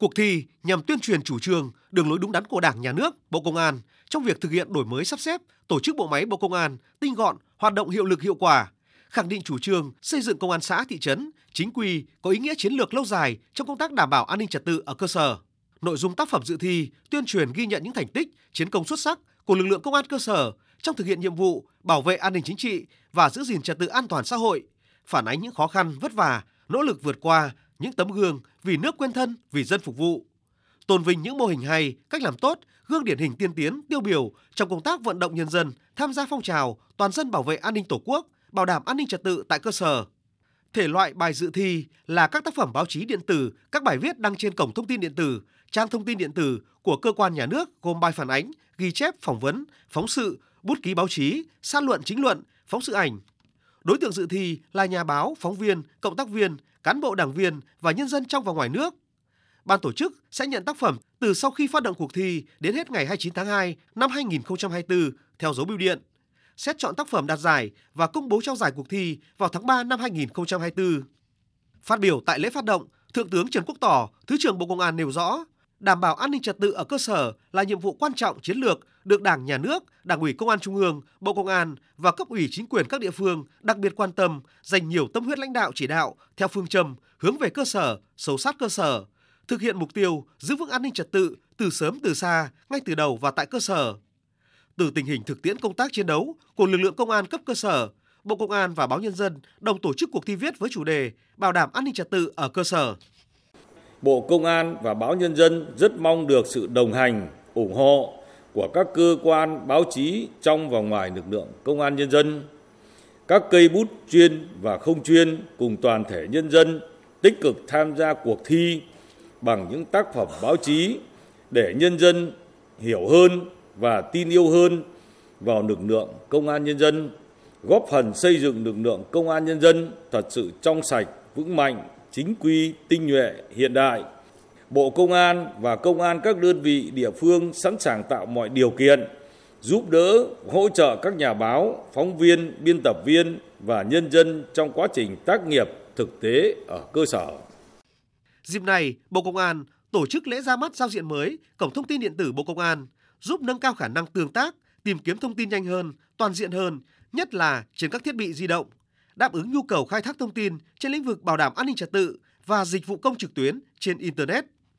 Cuộc thi nhằm tuyên truyền chủ trương, đường lối đúng đắn của Đảng, Nhà nước, Bộ Công an trong việc thực hiện đổi mới sắp xếp, tổ chức bộ máy Bộ Công an tinh gọn, hoạt động hiệu lực hiệu quả, khẳng định chủ trương xây dựng công an xã thị trấn chính quy có ý nghĩa chiến lược lâu dài trong công tác đảm bảo an ninh trật tự ở cơ sở. Nội dung tác phẩm dự thi tuyên truyền ghi nhận những thành tích, chiến công xuất sắc của lực lượng công an cơ sở trong thực hiện nhiệm vụ bảo vệ an ninh chính trị và giữ gìn trật tự an toàn xã hội, phản ánh những khó khăn vất vả, nỗ lực vượt qua những tấm gương vì nước quên thân, vì dân phục vụ. Tôn vinh những mô hình hay, cách làm tốt, gương điển hình tiên tiến, tiêu biểu trong công tác vận động nhân dân tham gia phong trào toàn dân bảo vệ an ninh Tổ quốc, bảo đảm an ninh trật tự tại cơ sở. Thể loại bài dự thi là các tác phẩm báo chí điện tử, các bài viết đăng trên cổng thông tin điện tử, trang thông tin điện tử của cơ quan nhà nước gồm bài phản ánh, ghi chép, phỏng vấn, phóng sự, bút ký báo chí, sát luận chính luận, phóng sự ảnh. Đối tượng dự thi là nhà báo, phóng viên, cộng tác viên, cán bộ đảng viên và nhân dân trong và ngoài nước. Ban tổ chức sẽ nhận tác phẩm từ sau khi phát động cuộc thi đến hết ngày 29 tháng 2 năm 2024 theo dấu bưu điện. Xét chọn tác phẩm đạt giải và công bố trao giải cuộc thi vào tháng 3 năm 2024. Phát biểu tại lễ phát động, Thượng tướng Trần Quốc Tỏ, Thứ trưởng Bộ Công an nêu rõ, đảm bảo an ninh trật tự ở cơ sở là nhiệm vụ quan trọng chiến lược được Đảng, Nhà nước, Đảng ủy Công an Trung ương, Bộ Công an và cấp ủy chính quyền các địa phương đặc biệt quan tâm, dành nhiều tâm huyết lãnh đạo chỉ đạo theo phương châm hướng về cơ sở, sâu sát cơ sở, thực hiện mục tiêu giữ vững an ninh trật tự từ sớm từ xa, ngay từ đầu và tại cơ sở. Từ tình hình thực tiễn công tác chiến đấu của lực lượng công an cấp cơ sở, Bộ Công an và Báo Nhân dân đồng tổ chức cuộc thi viết với chủ đề Bảo đảm an ninh trật tự ở cơ sở. Bộ Công an và Báo Nhân dân rất mong được sự đồng hành, ủng hộ của các cơ quan báo chí trong và ngoài lực lượng công an nhân dân, các cây bút chuyên và không chuyên cùng toàn thể nhân dân tích cực tham gia cuộc thi bằng những tác phẩm báo chí để nhân dân hiểu hơn và tin yêu hơn vào lực lượng công an nhân dân, góp phần xây dựng lực lượng công an nhân dân thật sự trong sạch, vững mạnh, chính quy, tinh nhuệ, hiện đại. Bộ Công an và công an các đơn vị địa phương sẵn sàng tạo mọi điều kiện giúp đỡ, hỗ trợ các nhà báo, phóng viên, biên tập viên và nhân dân trong quá trình tác nghiệp thực tế ở cơ sở. Dịp này, Bộ Công an tổ chức lễ ra mắt giao diện mới Cổng Thông tin Điện tử Bộ Công an, giúp nâng cao khả năng tương tác, tìm kiếm thông tin nhanh hơn, toàn diện hơn, nhất là trên các thiết bị di động, đáp ứng nhu cầu khai thác thông tin trên lĩnh vực bảo đảm an ninh trật tự và dịch vụ công trực tuyến trên Internet.